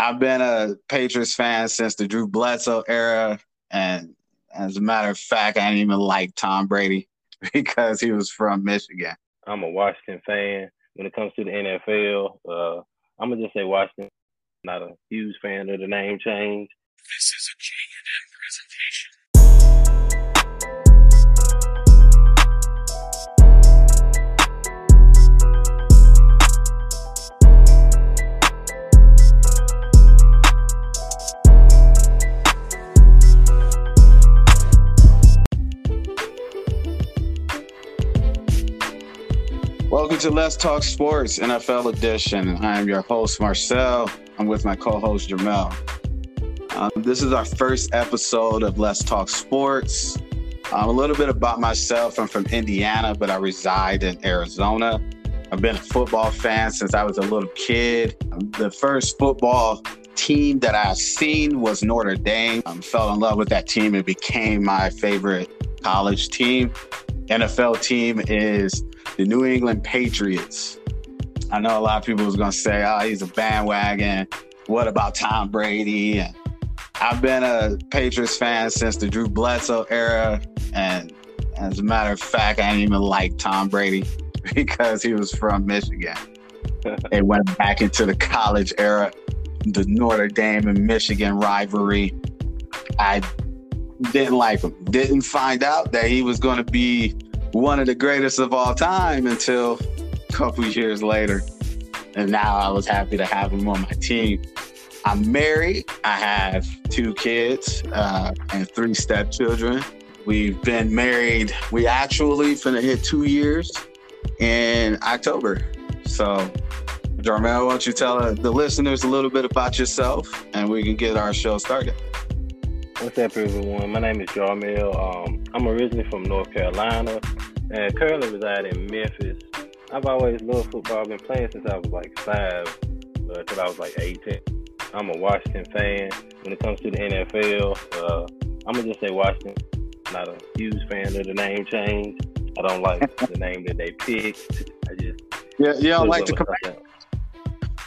I've been a Patriots fan since the Drew Bledsoe era, and as a matter of fact, I didn't even like Tom Brady because he was from Michigan. I'm a Washington fan. When it comes to the NFL, uh, I'm gonna just say Washington. Not a huge fan of the name change. This is a J&M Welcome to Let's Talk Sports NFL edition. I am your host, Marcel. I'm with my co host, Jamel. Um, this is our first episode of Let's Talk Sports. Um, a little bit about myself I'm from Indiana, but I reside in Arizona. I've been a football fan since I was a little kid. The first football team that I've seen was Notre Dame. I fell in love with that team. It became my favorite college team. NFL team is the New England Patriots. I know a lot of people was gonna say, "Oh, he's a bandwagon." What about Tom Brady? And I've been a Patriots fan since the Drew Bledsoe era, and as a matter of fact, I didn't even like Tom Brady because he was from Michigan. it went back into the college era, the Notre Dame and Michigan rivalry. I didn't like him. Didn't find out that he was going to be one of the greatest of all time until a couple years later. And now I was happy to have him on my team. I'm married. I have two kids uh, and three stepchildren. We've been married. We actually finna hit two years in October. So, Jarmel, why don't you tell the listeners a little bit about yourself and we can get our show started. What's up, everyone? My name is Jarmel. Um, I'm originally from North Carolina and currently reside in Memphis. I've always loved football. I've been playing since I was like five uh, until I was like 18. I'm a Washington fan. When it comes to the NFL, uh, I'm gonna just say Washington. Not a huge fan of the name change. I don't like the name that they picked. I just yeah, you don't like the command.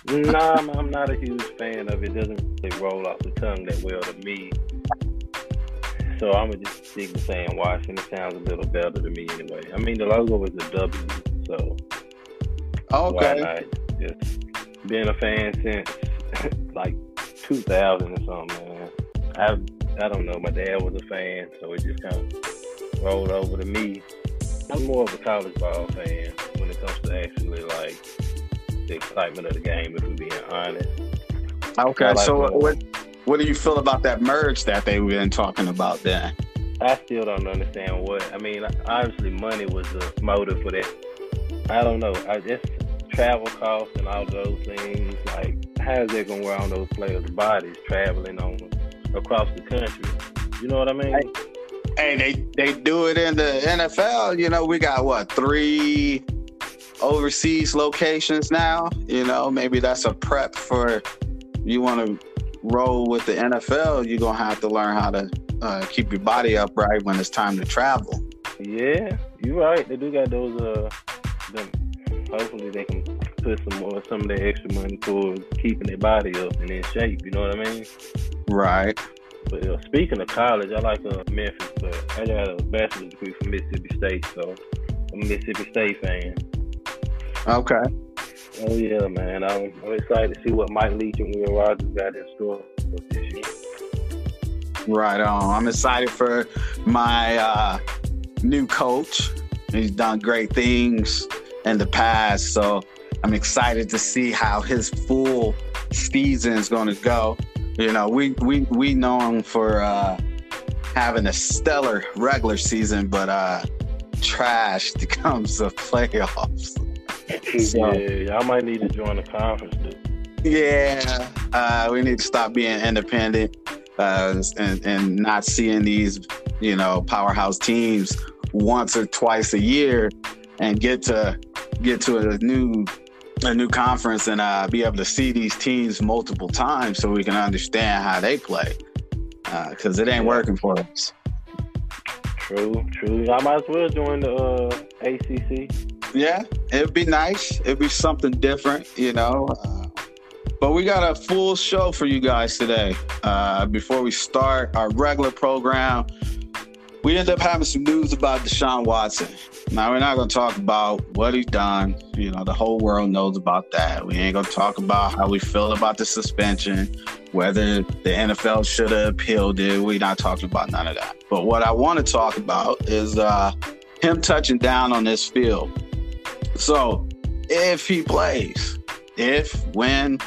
Nah, I'm, I'm, not a huge fan of it. it doesn't really roll off the tongue that well to me. So I'm gonna just stick to saying Washington. It sounds a little better to me anyway. I mean, the logo is a W, so okay. Why not? Just being a fan since like 2000 or something, man. I I don't know. My dad was a fan, so it just kind of rolled over to me. I'm more of a college ball fan when it comes to actually like the excitement of the game. If we're being honest. Okay, so what? What do you feel about that merge that they've been talking about then? I still don't understand what. I mean, obviously, money was the motive for that. I don't know. I just travel costs and all those things. Like, how is that going to wear on those players' bodies traveling on across the country? You know what I mean? Hey, they they do it in the NFL. You know, we got what three overseas locations now. You know, maybe that's a prep for you want to roll with the NFL, you're gonna have to learn how to uh, keep your body upright when it's time to travel. Yeah, you're right. They do got those. Uh, them. Hopefully, they can put some more, some of their extra money towards keeping their body up and in shape. You know what I mean? Right. But uh, speaking of college, I like uh, Memphis, but I got a bachelor's degree from Mississippi State, so I'm a Mississippi State fan. Okay. Oh yeah, man. I'm, I'm excited to see what Mike Leach and Will Rogers got in store this year. Right on. I'm excited for my uh, new coach. He's done great things in the past, so I'm excited to see how his full season is going to go. You know, we we we know him for uh, having a stellar regular season, but uh, trash comes the playoffs. So, yeah, y'all might need to join the conference. Dude. Yeah, uh, we need to stop being independent uh, and and not seeing these, you know, powerhouse teams once or twice a year, and get to get to a new a new conference and uh, be able to see these teams multiple times so we can understand how they play because uh, it ain't working for us. True, true. I might as well join the uh, ACC. Yeah, it'd be nice. It'd be something different, you know. Uh, But we got a full show for you guys today. Uh, before we start our regular program, we end up having some news about Deshaun Watson. Now we're not going to talk about what he's done. You know, the whole world knows about that. We ain't going to talk about how we feel about the suspension, whether the NFL should have appealed it. We're not talking about none of that. But what I want to talk about is uh, him touching down on this field. So, if he plays, if, when,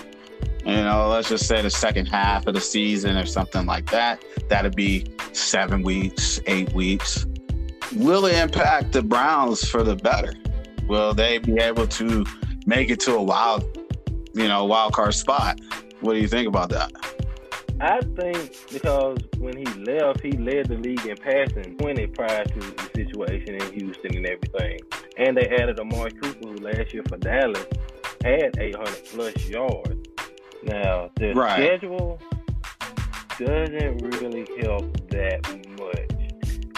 you know, let's just say the second half of the season or something like that, that'd be seven weeks, eight weeks will it impact the Browns for the better? Will they be able to make it to a wild, you know, wild card spot? What do you think about that? I think because when he left, he led the league in passing 20 prior to the situation in Houston and everything. And they added Amari Cooper, who last year for Dallas had 800 plus yards. Now, the right. schedule doesn't really help that much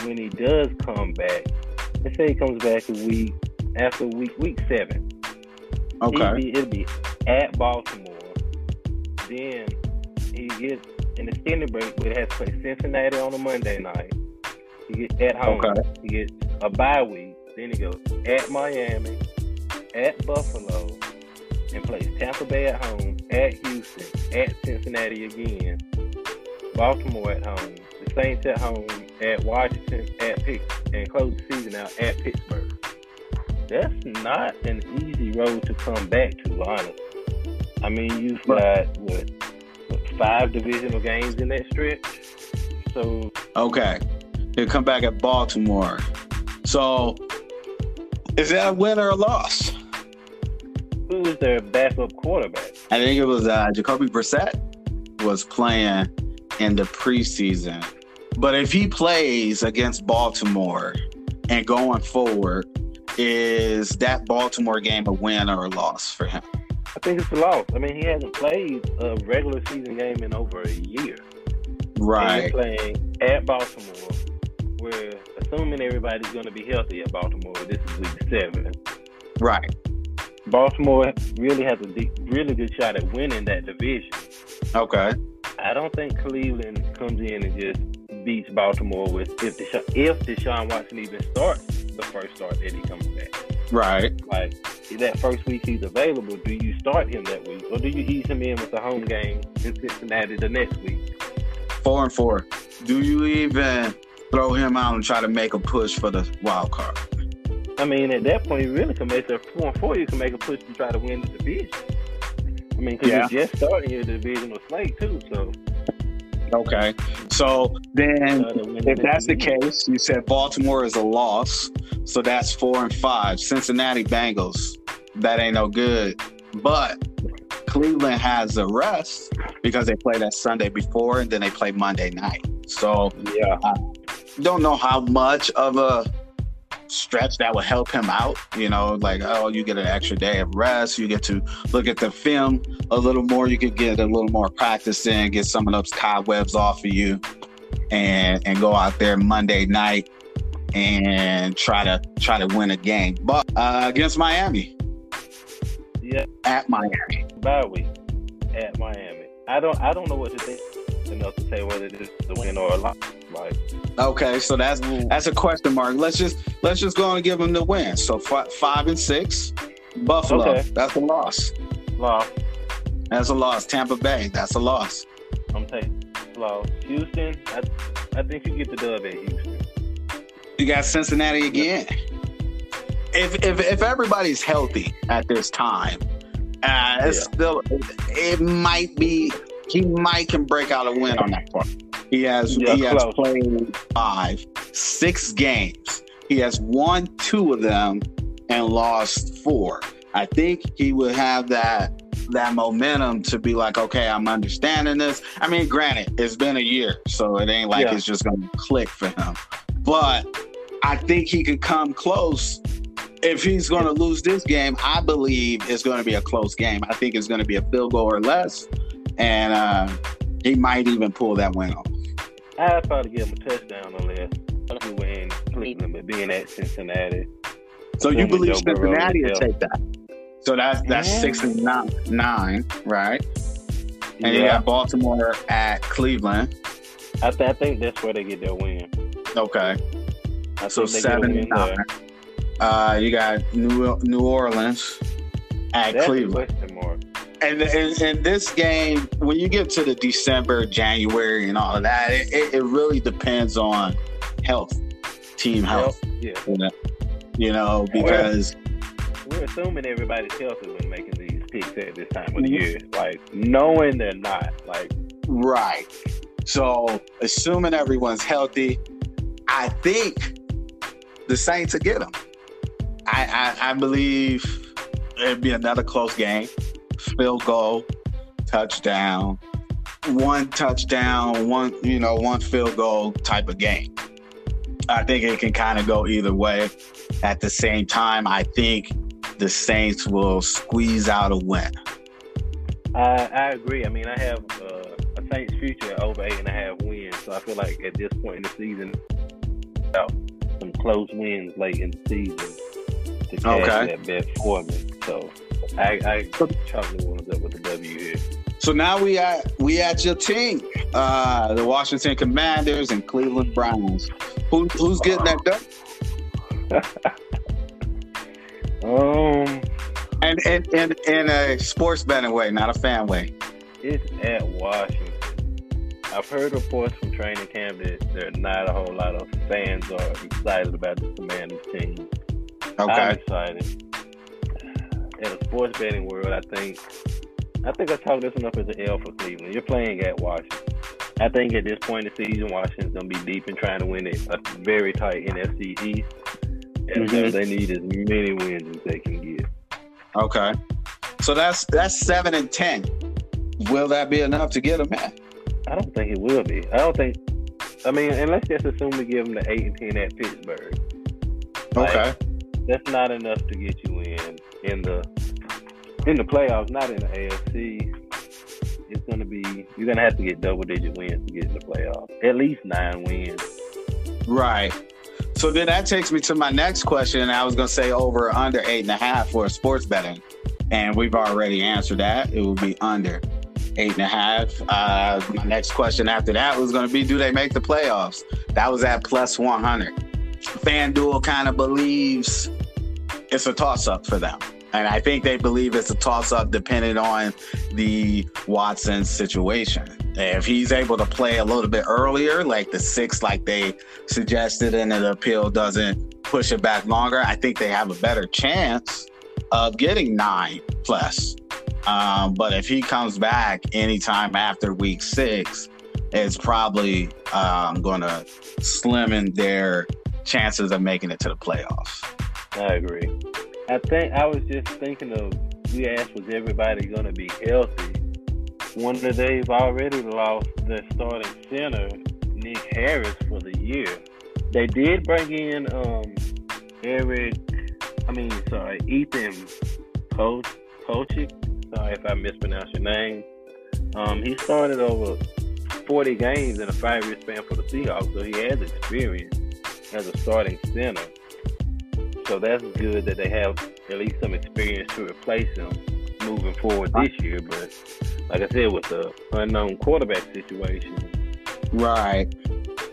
when he does come back, let's say he comes back a week after week week seven. Okay. It'll be, it'll be at Baltimore. Then he gets an extended break where he has to play Cincinnati on a Monday night. He gets at home. Okay. He gets a bye week. Then he goes at Miami, at Buffalo, and plays Tampa Bay at home, at Houston, at Cincinnati again, Baltimore at home, the Saints at home, at Washington, at Pitt, and close the season out at Pittsburgh. That's not an easy road to come back to, honestly. I mean, you've got what five divisional games in that stretch. So okay, he'll come back at Baltimore. So is that a win or a loss? Who is their backup quarterback? I think it was uh, Jacoby Brissett was playing in the preseason but if he plays against Baltimore and going forward, is that Baltimore game a win or a loss for him? I think it's a loss. I mean, he hasn't played a regular season game in over a year. Right. he's playing at Baltimore, where assuming everybody's going to be healthy at Baltimore, this is week seven. Right. Baltimore really has a deep, really good shot at winning that division. Okay. I don't think Cleveland comes in and just beats Baltimore with if Desha- if Deshaun Watson even starts the first start that he comes back. Right. Like that first week he's available, do you start him that week, or do you ease him in with the home game in Cincinnati the next week? Four and four. Do you even throw him out and try to make a push for the wild card? I mean, at that point, you really can make a four and four. You can make a push to try to win the division. I mean, because yeah. you're just starting your divisional slate too, so Okay. So then, if that's the case, you said Baltimore is a loss. So that's four and five. Cincinnati Bengals, that ain't no good. But Cleveland has a rest because they play that Sunday before and then they play Monday night. So, yeah. I don't know how much of a stretch that would help him out. You know, like, oh, you get an extra day of rest. You get to look at the film a little more. You could get a little more practice in, get some of those cobwebs off of you, and and go out there Monday night and try to try to win a game. But uh, against Miami, yeah, at Miami, bye week at Miami. I don't I don't know what to think enough to say whether this is a win or a loss. Like, okay, so that's that's a question mark. Let's just let's just go and give them the win. So f- five and six, Buffalo. Okay. That's a loss. Loss. That's a loss. Tampa Bay. That's a loss. I'm taking loss. Houston. I, I think you get the dub at Houston. You got Cincinnati again. If if if everybody's healthy at this time, uh, it's yeah. still it might be he might can break out a win on that part. He has yeah, he close. has played five, six games. He has won two of them and lost four. I think he would have that that momentum to be like, okay, I'm understanding this. I mean, granted, it's been a year, so it ain't like yeah. it's just gonna click for him. But I think he could come close. If he's going to lose this game, I believe it's going to be a close game. I think it's going to be a field goal or less and uh, he might even pull that win off. I'd probably give him a touchdown on there. Win Cleveland, but being at Cincinnati. So you believe Cincinnati will take that? So that's that's yeah. six and nine, nine, right? and you got Baltimore at Cleveland. I, th- I think that's where they get their win. Okay. I so seven and nine. Uh, you got New New Orleans at that's Cleveland. And in this game, when you get to the December, January, and all of that, it, it, it really depends on health, team health. Yeah. You know, because we're, we're assuming everybody's healthy when making these picks at this time of the year. Like knowing they're not. Like right. So assuming everyone's healthy, I think the Saints will get them. I, I, I believe it'd be another close game, field goal, touchdown, one touchdown, one you know one field goal type of game. I think it can kind of go either way. At the same time, I think the Saints will squeeze out a win. I, I agree. I mean, I have uh, a Saints future over eight and a half wins, so I feel like at this point in the season, some close wins late in the season to cash okay. that bet for me. So I, I chalk the ones up with the W here. So now we at we at your team, uh, the Washington Commanders and Cleveland Browns. Who, who's getting that done? um, and in in in a sports betting way, not a fan way. It's at Washington. I've heard reports from training camp that there are not a whole lot of fans are excited about the Commanders team. Okay. I'm excited. In a sports betting world, I think I think I talked this enough as an L for Cleveland. You're playing at Washington. I think at this point in the season, Washington's gonna be deep in trying to win it, a very tight NFC East. And mm-hmm. they need as many wins as they can get. Okay. So that's that's seven and ten. Will that be enough to get them at? I don't think it will be. I don't think. I mean, and let's just assume we give them the eight and ten at Pittsburgh. Like, okay. That's not enough to get you in in the in the playoffs, not in the AFC. It's gonna be you're gonna have to get double digit wins to get in the playoffs. At least nine wins. Right. So then that takes me to my next question. I was gonna say over under eight and a half for sports betting. And we've already answered that. It will be under eight and a half. Uh, my next question after that was going to be Do they make the playoffs? That was at plus 100. FanDuel kind of believes it's a toss up for them. And I think they believe it's a toss up depending on the Watson situation. If he's able to play a little bit earlier, like the six, like they suggested, and the appeal doesn't push it back longer, I think they have a better chance of getting nine plus. Um, but if he comes back anytime after week six, it's probably um, going to slim in their chances of making it to the playoffs. I agree. I think I was just thinking of we asked was everybody going to be healthy. One that they've already lost their starting center, Nick Harris, for the year. They did bring in um, Eric, I mean, sorry, Ethan Kochick. Sorry if I mispronounce your name. Um, he started over 40 games in a five-year span for the Seahawks, so he has experience as a starting center. So that's good that they have at least some experience to replace him moving forward this year. But like I said, with the unknown quarterback situation, right.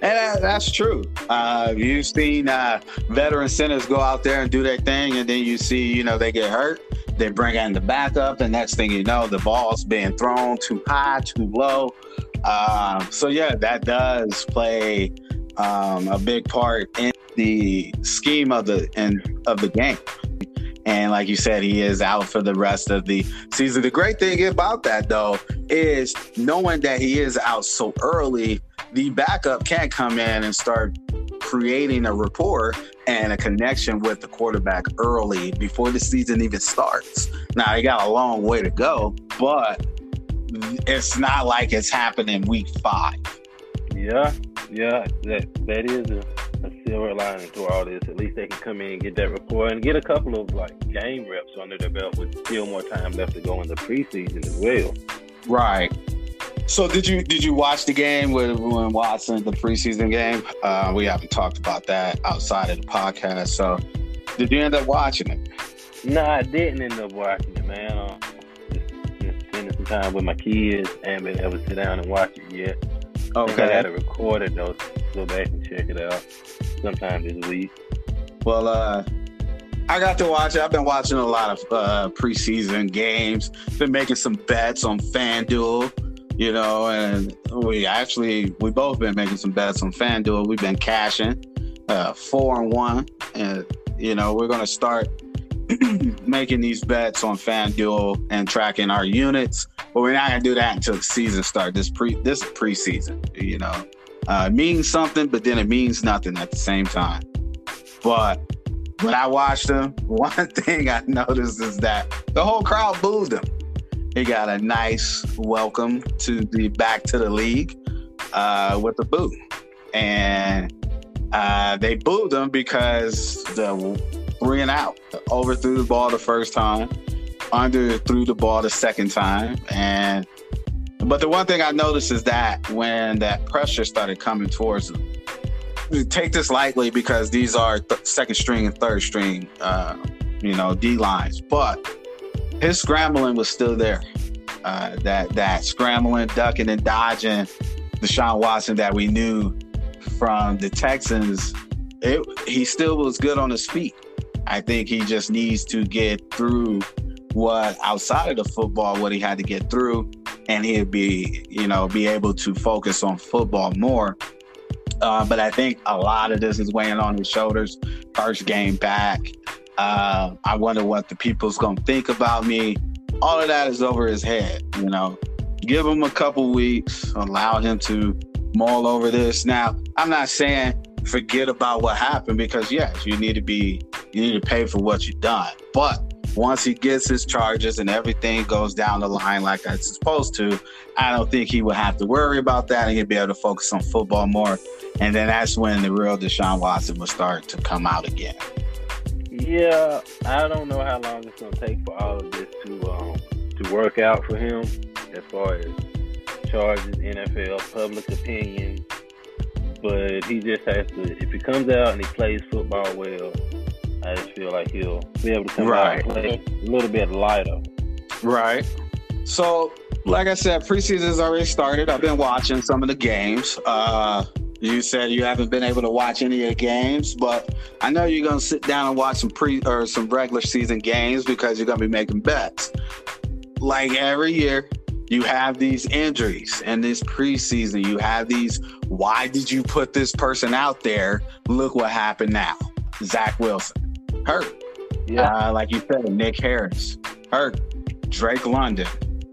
And that's true. Uh, you've seen uh, veteran centers go out there and do their thing, and then you see, you know, they get hurt. They bring in the backup, and next thing you know, the ball's being thrown too high, too low. Um, so yeah, that does play um, a big part in the scheme of the and of the game. And like you said, he is out for the rest of the season. The great thing about that, though, is knowing that he is out so early, the backup can't come in and start creating a rapport and a connection with the quarterback early before the season even starts. Now, he got a long way to go, but it's not like it's happening week five. Yeah, yeah, that that is a, a silver lining to all this. At least they can come in and get that rapport and get a couple of like game reps under their belt with still more time left to go in the preseason as well. Right. So did you did you watch the game with when Watson the preseason game? Uh, we haven't talked about that outside of the podcast. So did you end up watching it? No, I didn't end up watching it, man. Uh, just, just some time with my kids and been able to sit down and watch it yet. Okay. I, I record it though. Go back and check it out sometime this week. Well, uh, I got to watch it. I've been watching a lot of uh, preseason games. Been making some bets on FanDuel, you know, and we actually we both been making some bets on FanDuel. We've been cashing uh, four and one, and you know we're gonna start making these bets on FanDuel and tracking our units. But we're not gonna do that until the season starts. This pre this preseason, you know, uh, means something, but then it means nothing at the same time. But when I watched him, one thing I noticed is that the whole crowd booed him. He got a nice welcome to the back to the league uh, with a boo, and uh, they booed him because the three and out overthrew the ball the first time, under threw the ball the second time, and but the one thing I noticed is that when that pressure started coming towards him, take this lightly because these are th- second string and third string, uh, you know, D lines. But his scrambling was still there. Uh, that that scrambling, ducking, and dodging Deshaun Watson that we knew from the Texans, it, he still was good on his feet. I think he just needs to get through what outside of the football, what he had to get through, and he'd be, you know, be able to focus on football more uh, but I think a lot of this is weighing on his shoulders. First game back. Uh, I wonder what the people's to think about me. All of that is over his head, you know. Give him a couple weeks, allow him to mull over this. Now, I'm not saying forget about what happened because yes, you need to be you need to pay for what you've done. But once he gets his charges and everything goes down the line like it's supposed to, I don't think he would have to worry about that and he'd be able to focus on football more. And then that's when the real Deshaun Watson will start to come out again. Yeah, I don't know how long it's gonna take for all of this to um, to work out for him as far as charges, NFL, public opinion. But he just has to if he comes out and he plays football well, I just feel like he'll be able to come right. out and play a little bit lighter. Right. So, like I said, preseason has already started. I've been watching some of the games. Uh, you said you haven't been able to watch any of the games, but I know you're gonna sit down and watch some pre or some regular season games because you're gonna be making bets. Like every year, you have these injuries and this preseason. You have these. Why did you put this person out there? Look what happened now. Zach Wilson hurt. Yeah, uh, like you said, Nick Harris hurt. Drake London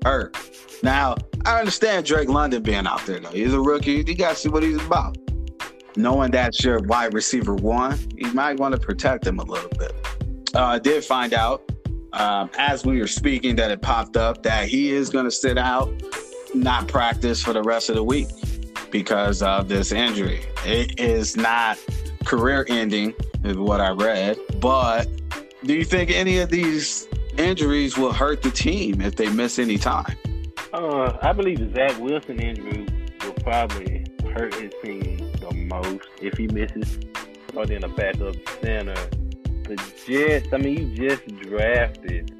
hurt. Now I understand Drake London being out there though. He's a rookie. You got to see what he's about. Knowing that's your wide receiver one, you might want to protect him a little bit. Uh, I did find out um, as we were speaking that it popped up that he is going to sit out, not practice for the rest of the week because of this injury. It is not career ending, is what I read. But do you think any of these injuries will hurt the team if they miss any time? Uh, I believe the Zach Wilson injury will probably hurt his team the most if he misses or then a backup center. The Jets, I mean, you just drafted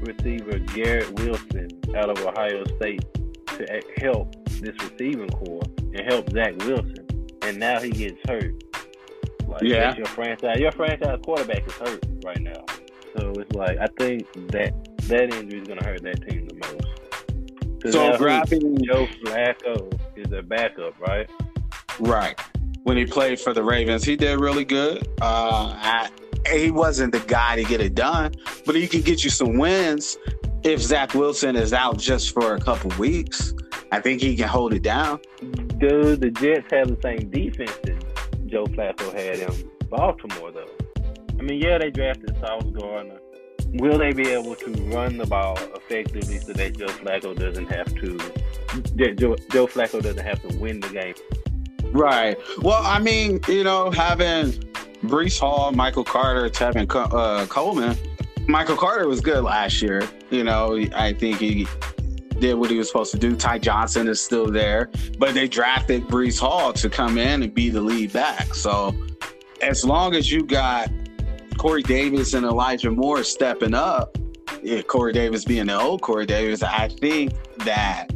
receiver Garrett Wilson out of Ohio State to help this receiving corps and help Zach Wilson, and now he gets hurt. Like, yeah, your franchise, your franchise quarterback is hurt right now, so it's like I think that that injury is going to hurt that team the most. So grabbing Joe Flacco is a backup, right? Right. When he played for the Ravens, he did really good. Uh, I, he wasn't the guy to get it done, but he can get you some wins if Zach Wilson is out just for a couple weeks. I think he can hold it down. Dude, the Jets have the same defense that Joe Flacco had in Baltimore, though? I mean, yeah, they drafted Sauce Gardner will they be able to run the ball effectively so that Joe Flacco doesn't have to Joe, Joe Flacco doesn't have to win the game? Right. Well, I mean, you know, having Breece Hall, Michael Carter, Tevin uh, Coleman. Michael Carter was good last year. You know, I think he did what he was supposed to do. Ty Johnson is still there, but they drafted Breece Hall to come in and be the lead back. So as long as you got Corey Davis and Elijah Moore stepping up, Corey Davis being the old Corey Davis, I think that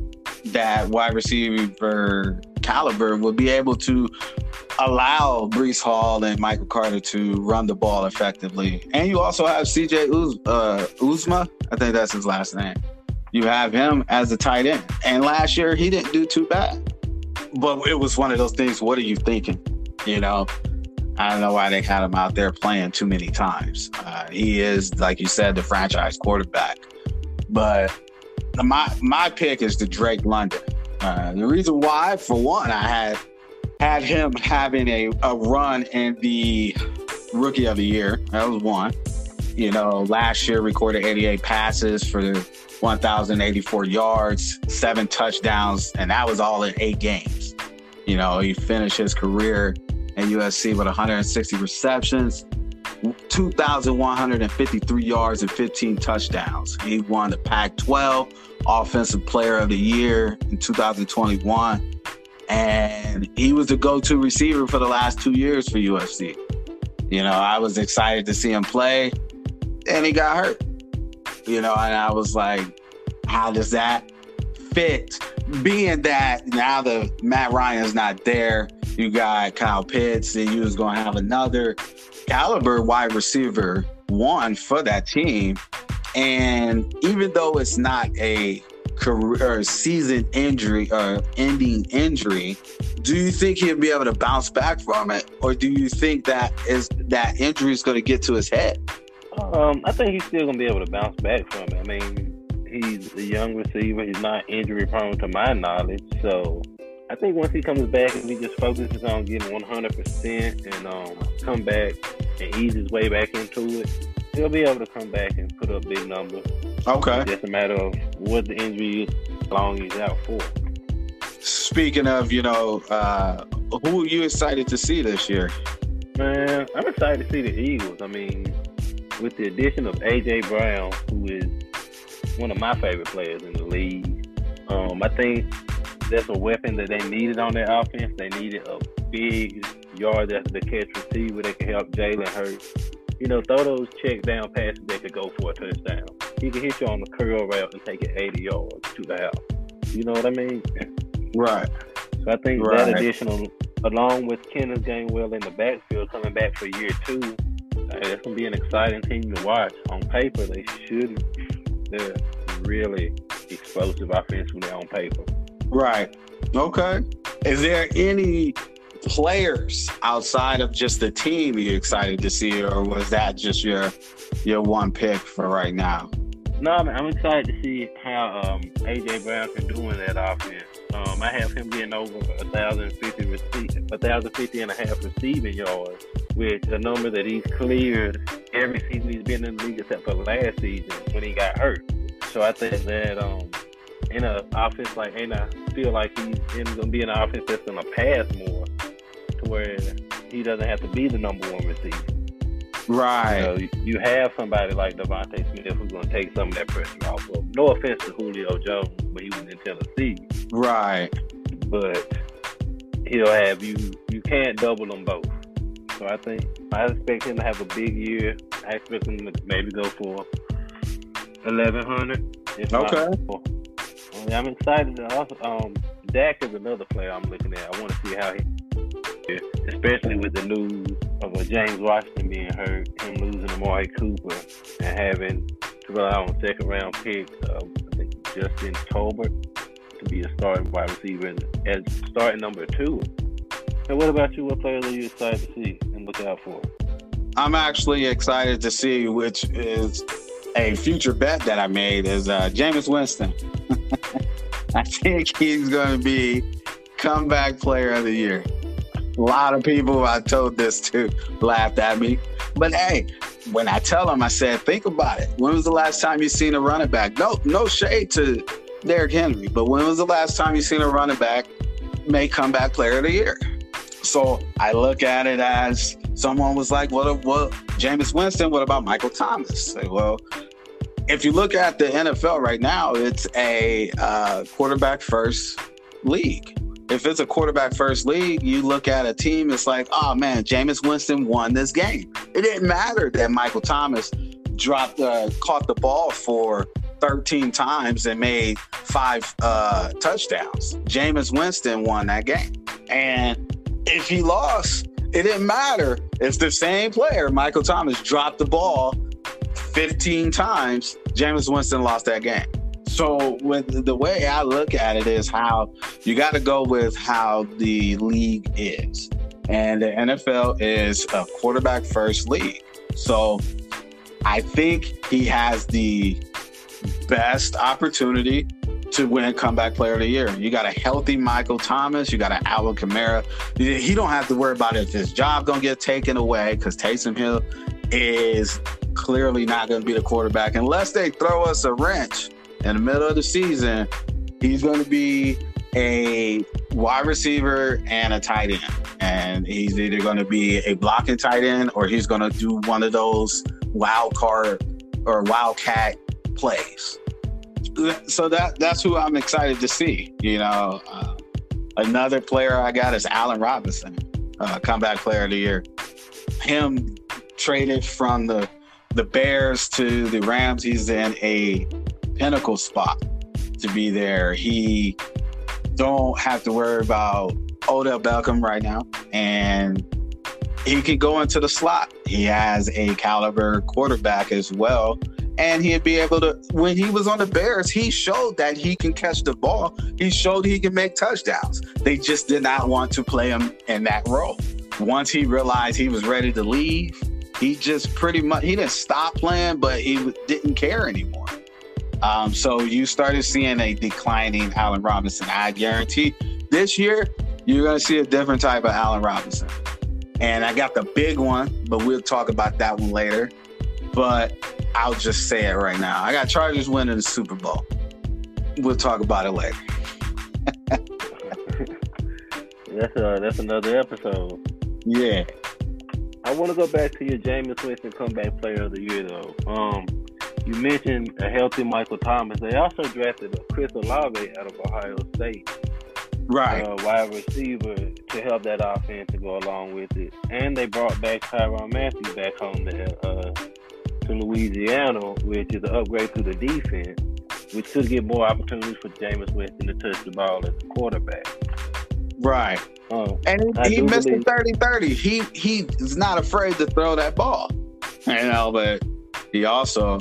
that wide receiver caliber will be able to allow Breece Hall and Michael Carter to run the ball effectively. And you also have CJ Uz- uh, Uzomah, I think that's his last name. You have him as a tight end. And last year, he didn't do too bad. But it was one of those things, what are you thinking? You know, I don't know why they had him out there playing too many times. Uh, he is, like you said, the franchise quarterback. But my my pick is the Drake London. Uh, the reason why, for one, I had had him having a, a run in the rookie of the year. That was one. You know, last year recorded 88 passes for 1,084 yards, seven touchdowns, and that was all in eight games. You know, he finished his career at USC with 160 receptions, 2,153 yards, and 15 touchdowns. He won the Pac 12 Offensive Player of the Year in 2021 and he was the go-to receiver for the last two years for USC. You know, I was excited to see him play, and he got hurt. You know, and I was like, how does that fit? Being that now the Matt Ryan's not there, you got Kyle Pitts, and you was to have another caliber wide receiver one for that team. And even though it's not a career season injury or ending injury, do you think he'll be able to bounce back from it, or do you think that is that injury is going to get to his head? Um, I think he's still going to be able to bounce back from it. I mean, he's a young receiver. He's not injury prone to my knowledge, so I think once he comes back and he just focuses on getting 100% and um, come back and ease his way back into it, he'll be able to come back and put up big numbers. Okay. It's just a matter of what the injury is, how long he's out for. Speaking of, you know, uh, who are you excited to see this year? Man, I'm excited to see the Eagles. I mean, with the addition of AJ Brown, who is one of my favorite players in the league, um, I think that's a weapon that they needed on their offense. They needed a big yard after the catch receiver that could help Jalen Hurts. You know, throw those check down passes that could go for a touchdown. He can hit you on the curl route and take it 80 yards to the house. You know what I mean? Right. So I think right. that additional, along with Kenneth Gainwell in the backfield coming back for year two, that's gonna be an exciting team to watch. On paper, they should. They're really explosive offensively on paper. Right. Okay. Is there any players outside of just the team you're excited to see, or was that just your your one pick for right now? No, I'm, I'm excited to see how um, AJ Brown can do in that offense. Um, I have him getting over a thousand fifty rece- a thousand fifty and a half receiving yards, which a number that he's cleared every season he's been in the league except for last season when he got hurt. So I think that um, in an offense like, and I feel like he's gonna be in an offense that's gonna pass more, to where he doesn't have to be the number one receiver. Right. You, you have somebody like DeVonta Smith who's going to take some of that pressure off of. No offense to Julio Jones, but he was in Tennessee. Right. But he'll have you. You can't double them both. So I think I expect him to have a big year. I expect him to maybe go for eleven hundred. Okay. I'm excited. Also, um, Dak is another player I'm looking at. I want to see how he, especially with the news of James Washington being hurt, him losing Amari Cooper, and having to rely on second round picks. Uh, I think Justin Tolbert to be a starting wide receiver as starting number two. So, what about you? What players are you excited to see and look out for? I'm actually excited to see, which is a future bet that I made, is uh, Jameis Winston. I think he's going to be comeback player of the year. A lot of people I told this to laughed at me. But hey, when I tell them, I said, think about it. When was the last time you seen a running back? No, no shade to Derrick Henry, but when was the last time you seen a running back make comeback player of the year? So I look at it as someone was like, "What? What? Jameis Winston? What about Michael Thomas?" Well, if you look at the NFL right now, it's a uh, quarterback first league. If it's a quarterback first league, you look at a team, it's like, oh man, Jameis Winston won this game. It didn't matter that Michael Thomas dropped, uh, caught the ball for 13 times and made five uh, touchdowns. Jameis Winston won that game. And if he lost, it didn't matter. It's the same player. Michael Thomas dropped the ball 15 times. Jameis Winston lost that game. So with the way I look at it is how you got to go with how the league is. And the NFL is a quarterback first league. So I think he has the best opportunity to win comeback player of the year. You got a healthy Michael Thomas, you got an Alvin Kamara. He don't have to worry about if his job gonna get taken away because Taysom Hill is clearly not gonna be the quarterback unless they throw us a wrench in the middle of the season. He's gonna be a wide receiver and a tight end. And he's either going to be a blocking tight end or he's going to do one of those wild card or wildcat plays. So that that's who I'm excited to see. You know, uh, another player I got is Allen Robinson, uh, comeback player of the year. Him traded from the the Bears to the Rams. He's in a pinnacle spot to be there. He don't have to worry about Odell Beckham right now, and he can go into the slot. He has a caliber quarterback as well. And he'd be able to, when he was on the Bears, he showed that he can catch the ball. He showed he can make touchdowns. They just did not want to play him in that role. Once he realized he was ready to leave, he just pretty much, he didn't stop playing, but he didn't care anymore. Um, so you started seeing a declining Allen Robinson. I guarantee this year, you're going to see a different type of Allen Robinson. And I got the big one, but we'll talk about that one later. But I'll just say it right now. I got Chargers winning the Super Bowl. We'll talk about it later. that's uh, that's another episode. Yeah. I want to go back to your Jameis Winston comeback player of the year though. Um, you mentioned a healthy Michael Thomas. They also drafted Chris Olave out of Ohio State right, uh, wide receiver to help that offense to go along with it. And they brought back Tyrann Mathieu back home to, uh, to Louisiana, which is an upgrade to the defense, which could get more opportunities for Jameis Winston to touch the ball as a quarterback. Right. Uh, and he, he missed believe- the 30 30. He he's not afraid to throw that ball. You know, but he also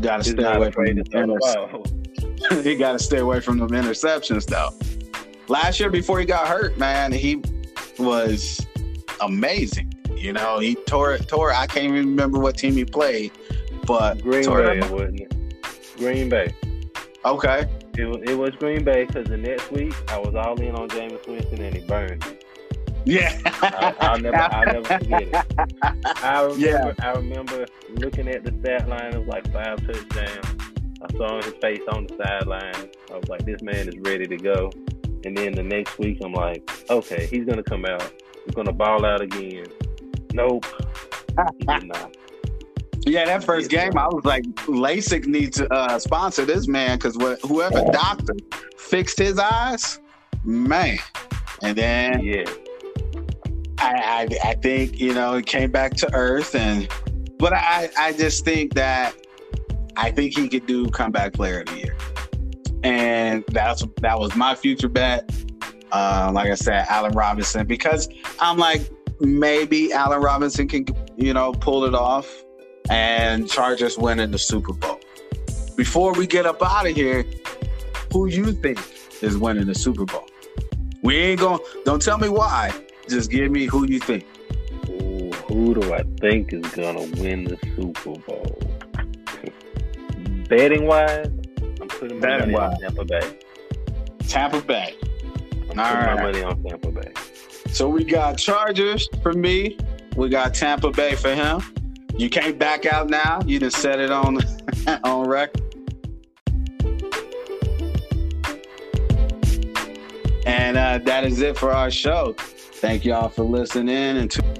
got to stay away from the inter- he got to stay away from them interceptions though last year before he got hurt, man, he was amazing. You know, he tore it, tore. I can't even remember what team he played, but Green Bay, wasn't it? Green Bay. Okay. It, it was Green Bay because the next week I was all in on Jameis Winston and he burned. Yeah, I, will never, I'll never forget it. I remember, yeah. I remember looking at the stat line. It was like five touchdowns. I saw his face on the sideline. I was like, "This man is ready to go." And then the next week, I'm like, okay, he's gonna come out. He's gonna ball out again. Nope, he did not. Yeah, that first game, I was like, LASIK needs to uh, sponsor this man because whoever doctor fixed his eyes, man. And then yeah, I, I, I think you know it came back to earth, and but I I just think that I think he could do comeback player of the year. And that's that was my future bet. Uh, like I said, Allen Robinson, because I'm like maybe Allen Robinson can you know pull it off, and Chargers winning the Super Bowl. Before we get up out of here, who you think is winning the Super Bowl? We ain't going. Don't tell me why. Just give me who you think. Ooh, who do I think is gonna win the Super Bowl? Betting wise, I'm putting my money on Tampa Bay. Tampa Bay. I'm All right. my money on Tampa Bay. So we got Chargers for me. We got Tampa Bay for him. You can't back out now. You just set it on on record. And uh, that is it for our show. Thank y'all for listening and.